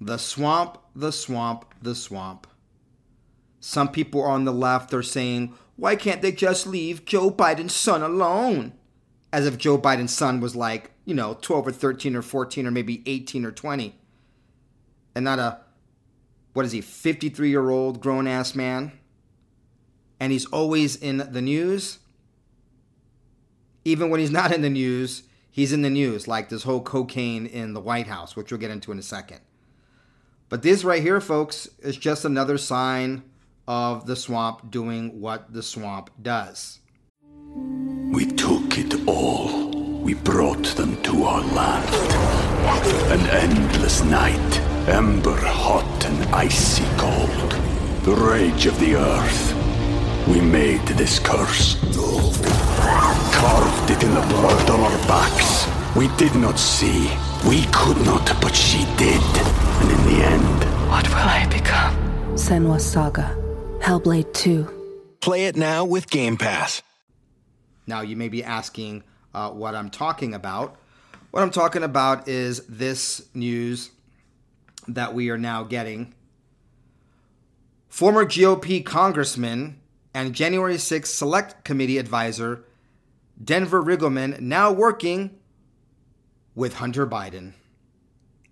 The swamp, the swamp, the swamp. Some people on the left are saying, why can't they just leave Joe Biden's son alone? As if Joe Biden's son was like, you know, 12 or 13 or 14 or maybe 18 or 20. And not a, what is he, 53 year old grown ass man? And he's always in the news. Even when he's not in the news, he's in the news, like this whole cocaine in the White House, which we'll get into in a second. But this right here, folks, is just another sign of the swamp doing what the swamp does. We took it all. We brought them to our land. An endless night, ember hot and icy cold. The rage of the earth. We made this curse. Carved it in the blood on our backs. We did not see. We could not, but she did. And in the end, What will I become? Senua's Saga. Hellblade 2. Play it now with Game Pass. Now, you may be asking uh, what I'm talking about. What I'm talking about is this news that we are now getting. Former GOP congressman and January 6th Select Committee advisor Denver Riggleman now working with Hunter Biden.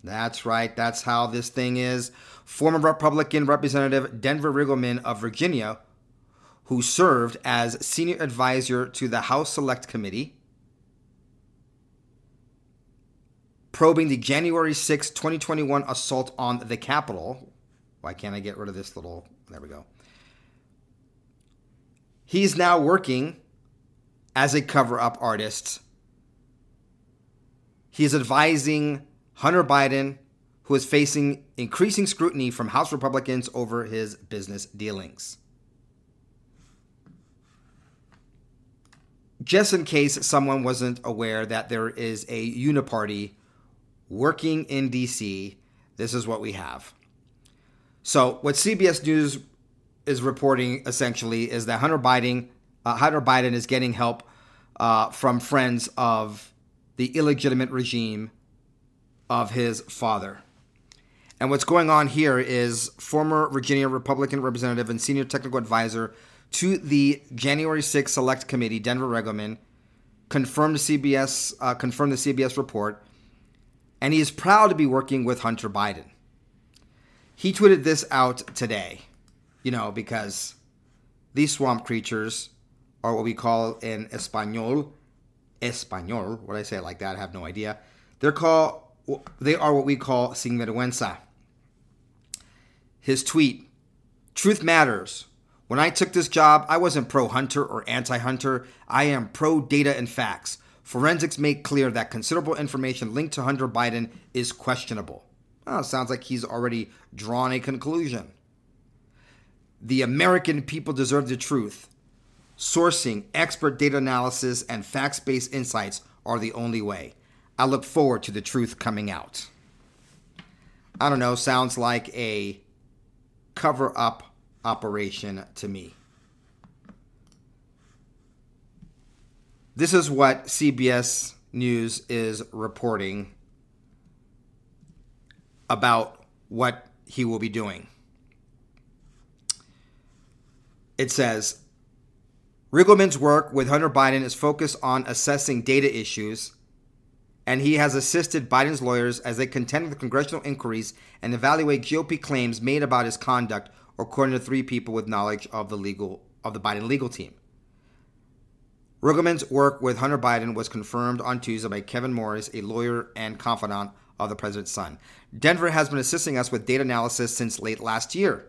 That's right, that's how this thing is. Former Republican Representative Denver Riggleman of Virginia, who served as senior advisor to the House Select Committee, probing the January 6, 2021 assault on the Capitol. Why can't I get rid of this little? There we go. He's now working as a cover up artist. He is advising Hunter Biden, who is facing increasing scrutiny from House Republicans over his business dealings. Just in case someone wasn't aware that there is a uniparty working in DC, this is what we have. So, what CBS News is reporting essentially is that Hunter Biden, uh, Hunter Biden is getting help uh, from friends of the illegitimate regime of his father. And what's going on here is former Virginia Republican representative and senior technical advisor to the January 6th Select Committee, Denver Riggleman, confirmed the CBS uh, confirmed the CBS report, and he is proud to be working with Hunter Biden. He tweeted this out today, you know, because these swamp creatures are what we call in Espanol, Espanol. What I say it like that? I have no idea. They're called. They are what we call sinvergüenza. His tweet: "Truth matters. When I took this job, I wasn't pro Hunter or anti Hunter. I am pro data and facts. Forensics make clear that considerable information linked to Hunter Biden is questionable. Oh, sounds like he's already drawn a conclusion. The American people deserve the truth. Sourcing, expert data analysis, and facts based insights are the only way. I look forward to the truth coming out. I don't know, sounds like a cover up operation to me. This is what CBS News is reporting about what he will be doing. It says Riggleman's work with Hunter Biden is focused on assessing data issues, and he has assisted Biden's lawyers as they contend with congressional inquiries and evaluate GOP claims made about his conduct, according to three people with knowledge of the legal of the Biden legal team. Riggleman's work with Hunter Biden was confirmed on Tuesday by Kevin Morris, a lawyer and confidant of the president's son. Denver has been assisting us with data analysis since late last year.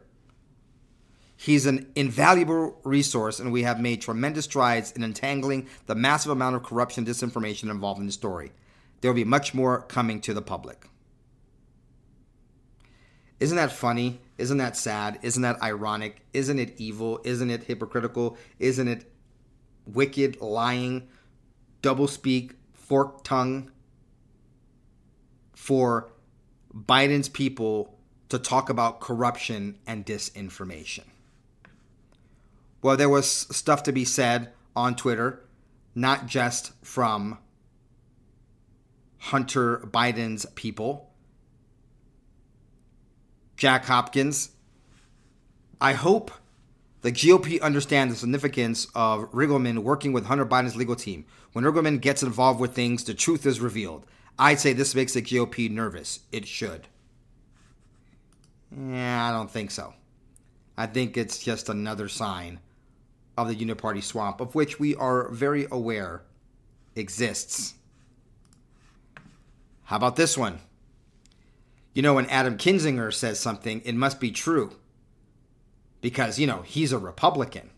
He's an invaluable resource, and we have made tremendous strides in untangling the massive amount of corruption and disinformation involved in the story. There will be much more coming to the public. Isn't that funny? Isn't that sad? Isn't that ironic? Isn't it evil? Isn't it hypocritical? Isn't it wicked, lying, doublespeak, forked tongue for Biden's people to talk about corruption and disinformation? Well, there was stuff to be said on Twitter, not just from Hunter Biden's people. Jack Hopkins. I hope the GOP understand the significance of Riggleman working with Hunter Biden's legal team. When Riggleman gets involved with things, the truth is revealed. I'd say this makes the GOP nervous. It should. Yeah, I don't think so. I think it's just another sign of the uniparty swamp, of which we are very aware exists. How about this one? You know, when Adam Kinzinger says something, it must be true. Because, you know, he's a Republican.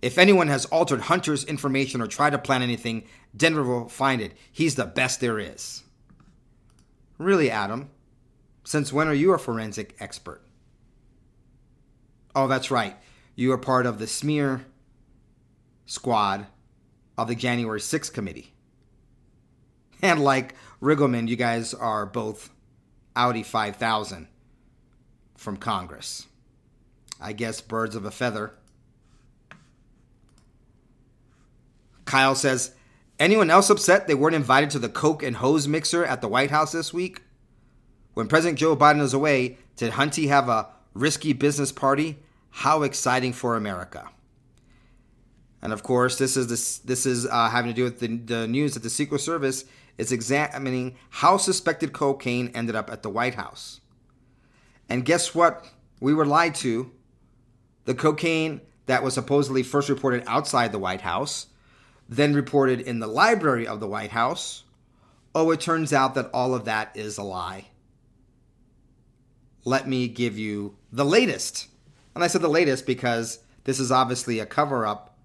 If anyone has altered Hunter's information or tried to plan anything, Denver will find it. He's the best there is. Really, Adam? Since when are you a forensic expert? Oh, that's right. You are part of the smear squad of the January 6th committee. And like Riggleman, you guys are both Audi 5000 from Congress. I guess birds of a feather. Kyle says, anyone else upset they weren't invited to the Coke and hose mixer at the White House this week? When President Joe Biden is away, did Hunty have a risky business party? How exciting for America. And of course, this is this this is uh, having to do with the, the news that the Secret Service is examining how suspected cocaine ended up at the White House. And guess what? We were lied to. The cocaine that was supposedly first reported outside the White House, then reported in the library of the White House. Oh, it turns out that all of that is a lie. Let me give you the latest. And I said the latest because this is obviously a cover up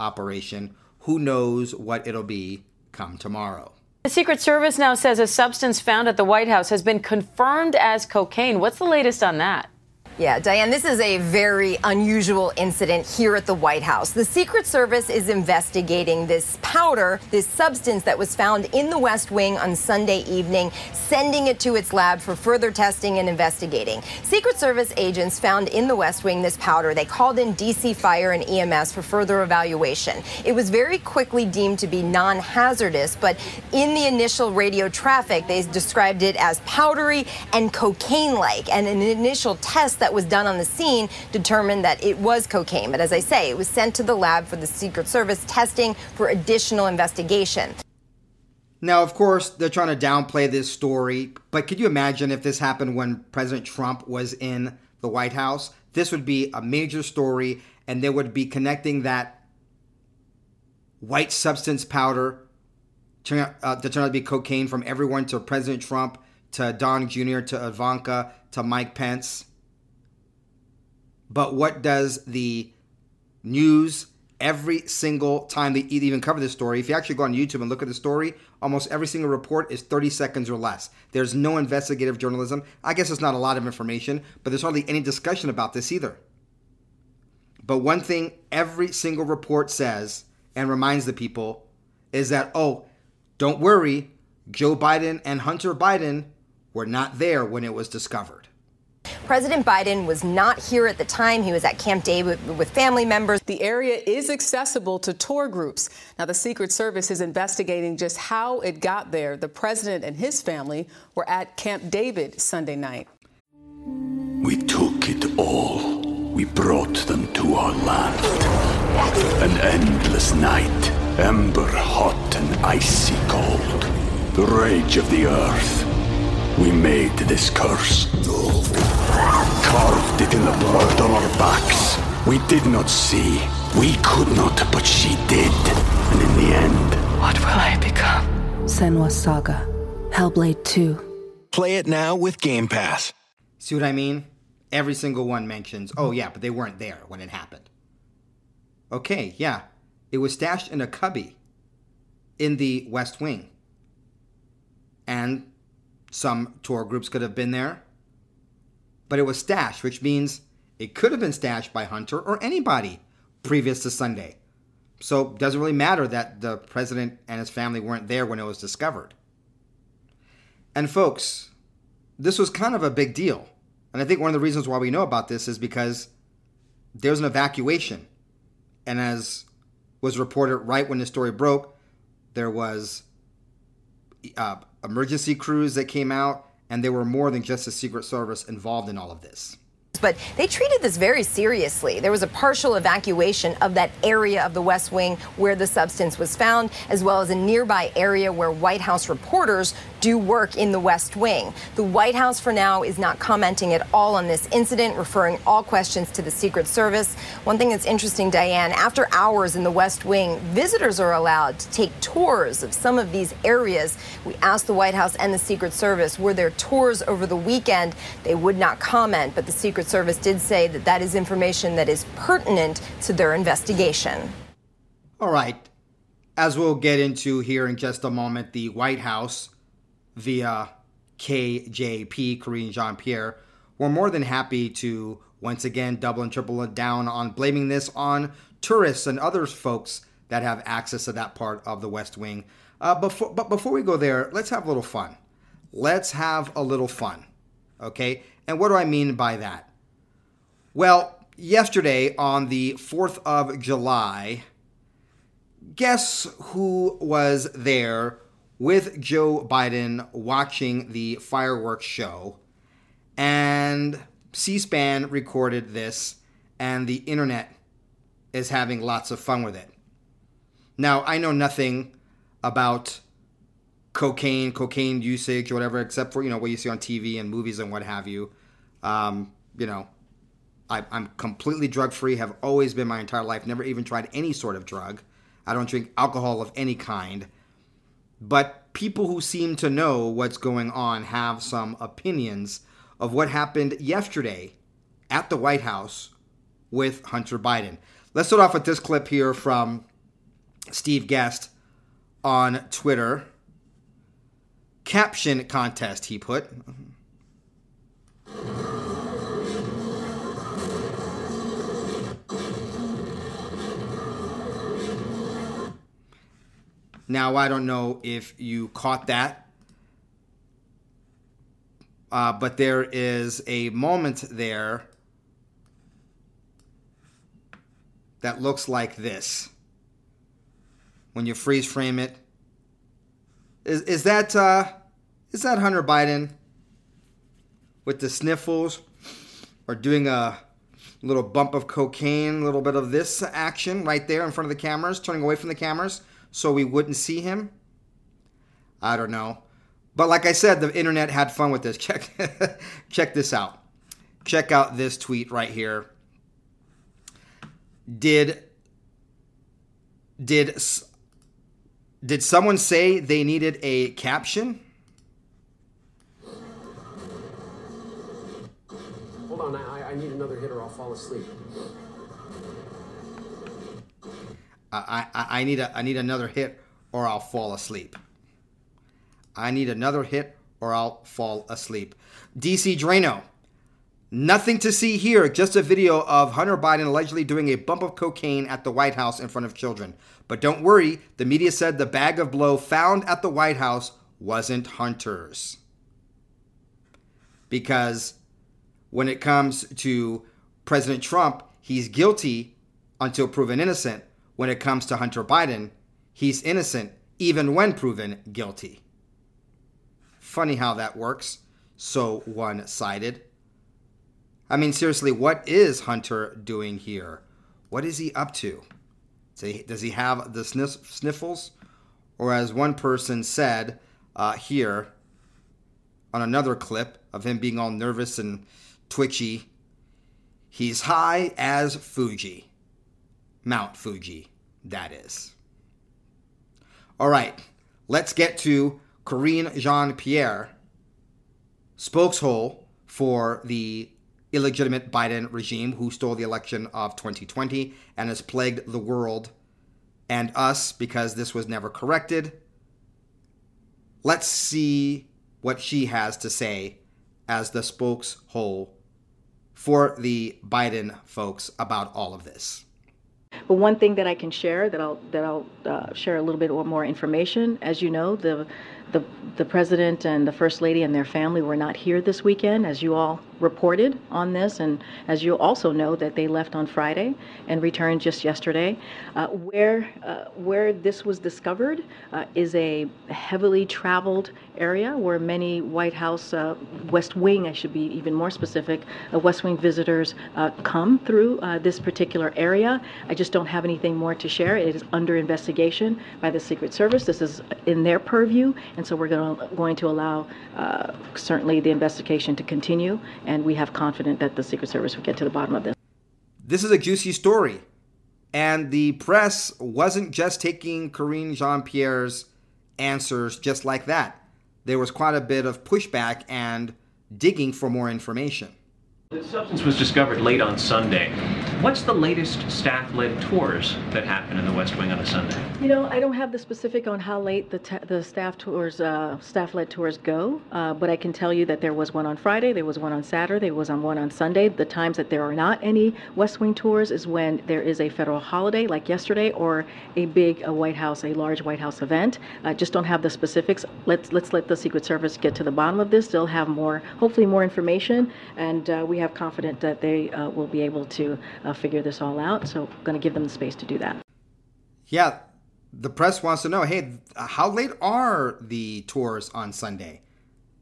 operation. Who knows what it'll be come tomorrow? The Secret Service now says a substance found at the White House has been confirmed as cocaine. What's the latest on that? Yeah, Diane, this is a very unusual incident here at the White House. The Secret Service is investigating this powder, this substance that was found in the West Wing on Sunday evening, sending it to its lab for further testing and investigating. Secret Service agents found in the West Wing this powder. They called in DC Fire and EMS for further evaluation. It was very quickly deemed to be non hazardous, but in the initial radio traffic, they described it as powdery and cocaine like. And an initial test that was done on the scene determined that it was cocaine. But as I say, it was sent to the lab for the Secret Service testing for additional investigation. Now, of course, they're trying to downplay this story, but could you imagine if this happened when President Trump was in the White House? This would be a major story, and they would be connecting that white substance powder to, uh, turn out to be cocaine from everyone to President Trump, to Don Jr., to Ivanka, to Mike Pence. But what does the news every single time they even cover this story? If you actually go on YouTube and look at the story, almost every single report is 30 seconds or less. There's no investigative journalism. I guess it's not a lot of information, but there's hardly any discussion about this either. But one thing every single report says and reminds the people is that, oh, don't worry, Joe Biden and Hunter Biden were not there when it was discovered. President Biden was not here at the time. He was at Camp David with family members. The area is accessible to tour groups. Now, the Secret Service is investigating just how it got there. The president and his family were at Camp David Sunday night. We took it all. We brought them to our land. An endless night, ember hot and icy cold. The rage of the earth. We made this curse. Carved it in the blood on our backs. We did not see. We could not, but she did. And in the end, what will I become? Senua's Saga. Hellblade 2. Play it now with Game Pass. See what I mean? Every single one mentions, oh, yeah, but they weren't there when it happened. Okay, yeah. It was stashed in a cubby in the West Wing. And some tour groups could have been there. But it was stashed, which means it could have been stashed by Hunter or anybody previous to Sunday. So it doesn't really matter that the president and his family weren't there when it was discovered. And folks, this was kind of a big deal. And I think one of the reasons why we know about this is because there's an evacuation. And as was reported right when the story broke, there was uh, emergency crews that came out and there were more than just the Secret Service involved in all of this. But they treated this very seriously. There was a partial evacuation of that area of the West Wing where the substance was found, as well as a nearby area where White House reporters do work in the West Wing. The White House, for now, is not commenting at all on this incident, referring all questions to the Secret Service. One thing that's interesting, Diane, after hours in the West Wing, visitors are allowed to take tours of some of these areas. We asked the White House and the Secret Service, were there tours over the weekend? They would not comment, but the Secret Service did say that that is information that is pertinent to their investigation. All right. As we'll get into here in just a moment, the White House via KJP, Karine Jean Pierre, we're more than happy to once again double and triple down on blaming this on tourists and other folks that have access to that part of the West Wing. Uh, before, but before we go there, let's have a little fun. Let's have a little fun. Okay? And what do I mean by that? Well, yesterday on the 4th of July, guess who was there with Joe Biden watching the fireworks show. And C SPAN recorded this, and the internet is having lots of fun with it. Now, I know nothing about cocaine, cocaine usage, or whatever, except for, you know, what you see on TV and movies and what have you. Um, you know, I, I'm completely drug free, have always been my entire life, never even tried any sort of drug. I don't drink alcohol of any kind. But people who seem to know what's going on have some opinions of what happened yesterday at the White House with Hunter Biden. Let's start off with this clip here from Steve Guest on Twitter. Caption contest, he put. Now, I don't know if you caught that, uh, but there is a moment there that looks like this. When you freeze frame it, is is that uh, is that Hunter Biden with the sniffles, or doing a little bump of cocaine, a little bit of this action right there in front of the cameras, turning away from the cameras? So we wouldn't see him? I don't know. But like I said, the internet had fun with this. Check check this out. Check out this tweet right here. Did did did someone say they needed a caption? Hold on, I, I need another hit or I'll fall asleep. I, I, I need a I need another hit or I'll fall asleep. I need another hit or I'll fall asleep. DC Draino. Nothing to see here, just a video of Hunter Biden allegedly doing a bump of cocaine at the White House in front of children. But don't worry, the media said the bag of blow found at the White House wasn't Hunter's. Because when it comes to President Trump, he's guilty until proven innocent when it comes to Hunter Biden, he's innocent even when proven guilty. Funny how that works. So one sided. I mean, seriously, what is Hunter doing here? What is he up to? Does he have the sniffles? Or, as one person said uh, here on another clip of him being all nervous and twitchy, he's high as Fuji. Mount Fuji, that is. All right, let's get to Karine Jean Pierre, spokeshole for the illegitimate Biden regime who stole the election of 2020 and has plagued the world and us because this was never corrected. Let's see what she has to say as the spokeshole for the Biden folks about all of this. But one thing that I can share that I'll that I'll uh, share a little bit more information. As you know, the the the president and the first lady and their family were not here this weekend, as you all reported on this, and as you also know that they left on Friday and returned just yesterday. Uh, where uh, where this was discovered uh, is a heavily traveled area where many White House uh, West Wing, I should be even more specific, uh, West Wing visitors uh, come through this particular area. I just don't have anything more to share. It is under investigation by the Secret Service. This is in their purview, and so we're going to, going to allow uh, certainly the investigation to continue and we have confidence that the Secret Service will get to the bottom of this. This is a juicy story. And the press wasn't just taking Karine Jean Pierre's answers just like that. There was quite a bit of pushback and digging for more information. The substance was discovered late on Sunday. What's the latest staff-led tours that happen in the West Wing on a Sunday? You know, I don't have the specific on how late the, t- the staff tours, uh, staff-led tours go, uh, but I can tell you that there was one on Friday, there was one on Saturday, there was on one on Sunday. The times that there are not any West Wing tours is when there is a federal holiday, like yesterday, or a big a White House, a large White House event. I just don't have the specifics. Let's let's let the Secret Service get to the bottom of this. They'll have more, hopefully, more information, and uh, we have confidence that they uh, will be able to uh, figure this all out. So, I'm going to give them the space to do that. Yeah, the press wants to know hey, how late are the tours on Sunday?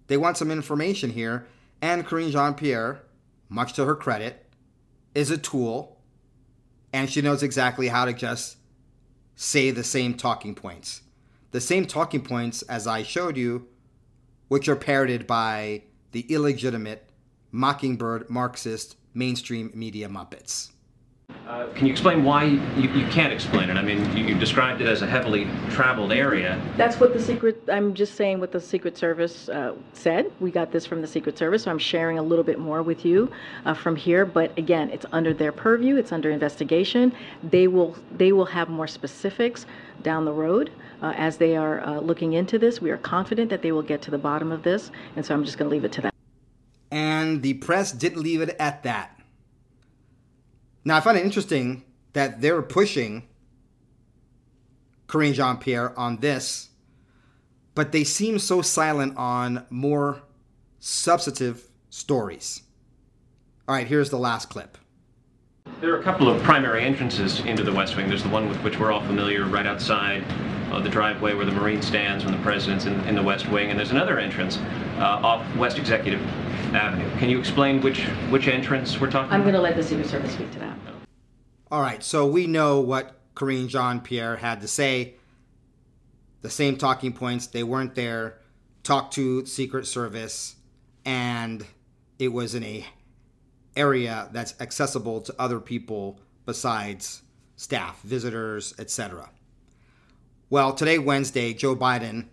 They want some information here. And Karine Jean Pierre, much to her credit, is a tool and she knows exactly how to just say the same talking points. The same talking points as I showed you, which are parroted by the illegitimate mockingbird Marxist mainstream media Muppets. Uh, can you explain why you, you can't explain it? I mean, you, you, described it as a heavily traveled area. That's what the secret. I'm just saying what the Secret Service uh, said. We got this from the Secret Service, so I'm sharing a little bit more with you uh, from here. But again, it's under their purview. It's under investigation. They will they will have more specifics down the road uh, as they are uh, looking into this. We are confident that they will get to the bottom of this, and so I'm just going to leave it to that. And the press didn't leave it at that. Now, I find it interesting that they're pushing Karine Jean Pierre on this, but they seem so silent on more substantive stories. All right, here's the last clip. There are a couple of primary entrances into the West Wing. There's the one with which we're all familiar, right outside uh, the driveway where the Marine stands when the president's in, in the West Wing, and there's another entrance uh, off West Executive Avenue. Can you explain which which entrance we're talking? I'm going to let the Secret Service speak to that. All right, so we know what Karine Jean Pierre had to say. The same talking points. They weren't there. Talked to Secret Service, and it was in a area that's accessible to other people besides staff, visitors, etc. Well, today, Wednesday, Joe Biden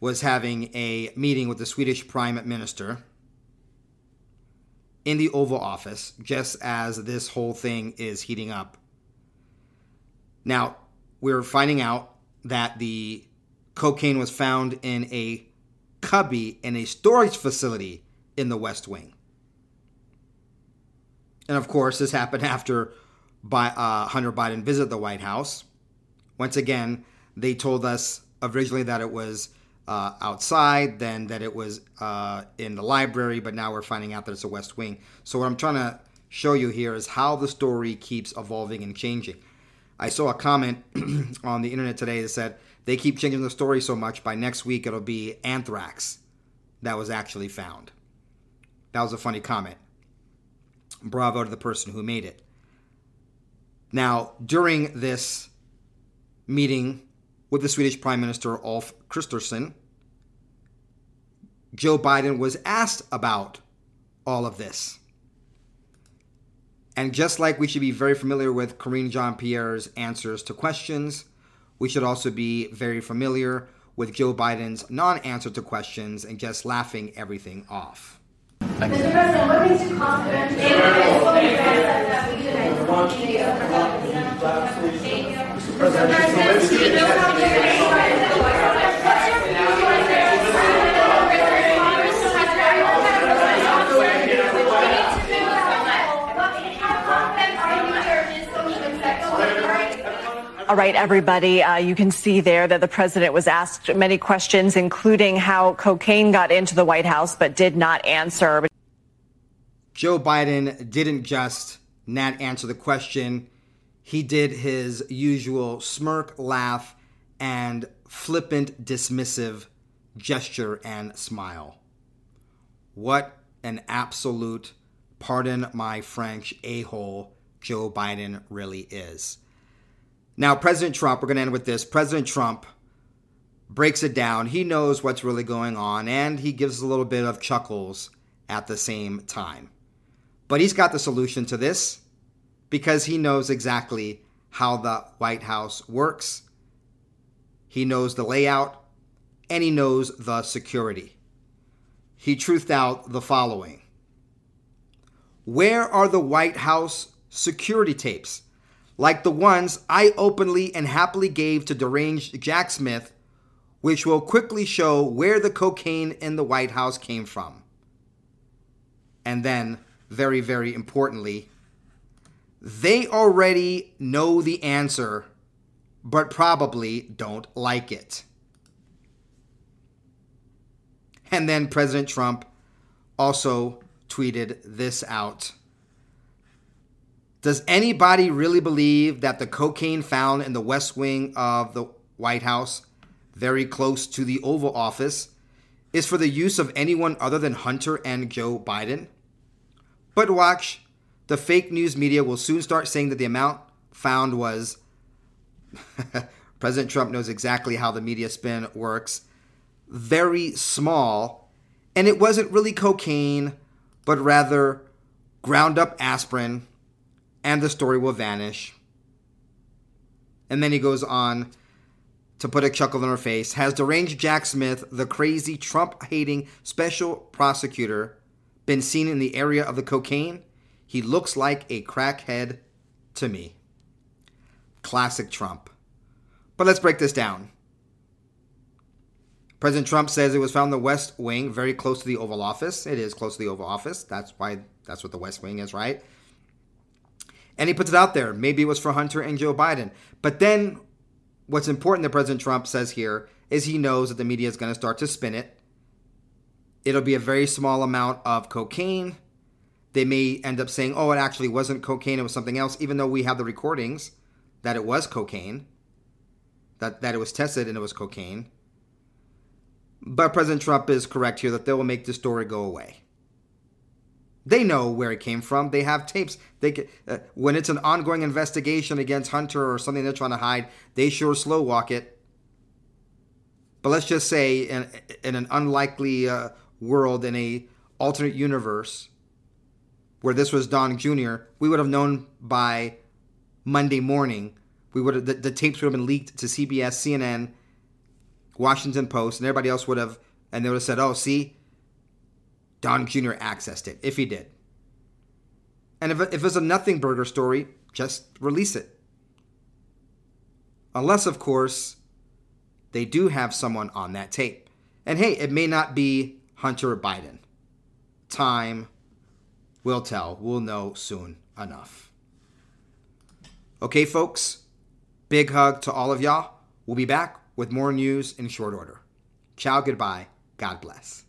was having a meeting with the Swedish Prime Minister in the Oval Office just as this whole thing is heating up. Now, we're finding out that the cocaine was found in a cubby in a storage facility in the West Wing. And of course, this happened after by, uh, Hunter Biden visited the White House. Once again, they told us originally that it was uh, outside, then that it was uh, in the library, but now we're finding out that it's a West Wing. So, what I'm trying to show you here is how the story keeps evolving and changing. I saw a comment on the internet today that said they keep changing the story so much, by next week it'll be anthrax that was actually found. That was a funny comment. Bravo to the person who made it. Now, during this meeting with the Swedish Prime Minister Ulf Kristersson, Joe Biden was asked about all of this. And just like we should be very familiar with Karine Jean Pierre's answers to questions, we should also be very familiar with Joe Biden's non answer to questions and just laughing everything off. Thank Mr. President, what makes you confident Mr. President, All right, everybody, uh, you can see there that the president was asked many questions, including how cocaine got into the White House, but did not answer. Joe Biden didn't just not answer the question, he did his usual smirk, laugh, and flippant, dismissive gesture and smile. What an absolute, pardon my French, a hole Joe Biden really is. Now, President Trump, we're going to end with this. President Trump breaks it down. He knows what's really going on, and he gives a little bit of chuckles at the same time. But he's got the solution to this because he knows exactly how the White House works. He knows the layout and he knows the security. He truthed out the following Where are the White House security tapes? Like the ones I openly and happily gave to deranged Jack Smith, which will quickly show where the cocaine in the White House came from. And then, very, very importantly, they already know the answer, but probably don't like it. And then President Trump also tweeted this out. Does anybody really believe that the cocaine found in the West Wing of the White House, very close to the Oval Office, is for the use of anyone other than Hunter and Joe Biden? But watch, the fake news media will soon start saying that the amount found was. President Trump knows exactly how the media spin works very small, and it wasn't really cocaine, but rather ground up aspirin, and the story will vanish. And then he goes on to put a chuckle on her face. Has deranged Jack Smith, the crazy Trump hating special prosecutor, been seen in the area of the cocaine? He looks like a crackhead to me. Classic Trump. But let's break this down. President Trump says it was found in the West Wing, very close to the Oval Office. It is close to the Oval Office. That's why that's what the West Wing is, right? And he puts it out there. Maybe it was for Hunter and Joe Biden. But then what's important that President Trump says here is he knows that the media is going to start to spin it. It'll be a very small amount of cocaine. They may end up saying, oh, it actually wasn't cocaine, it was something else, even though we have the recordings that it was cocaine, that, that it was tested and it was cocaine. But President Trump is correct here that they will make the story go away. They know where it came from. They have tapes. They uh, when it's an ongoing investigation against Hunter or something they're trying to hide, they sure slow walk it. But let's just say in, in an unlikely uh, world, in a alternate universe, where this was Don Jr., we would have known by Monday morning. We would have, the, the tapes would have been leaked to CBS, CNN, Washington Post, and everybody else would have, and they would have said, oh, see, Don Jr. accessed it, if he did. And if, if it's a nothing burger story, just release it. Unless, of course, they do have someone on that tape. And hey, it may not be Hunter Biden. Time will tell. We'll know soon enough. Okay, folks, big hug to all of y'all. We'll be back with more news in short order. Ciao, goodbye. God bless.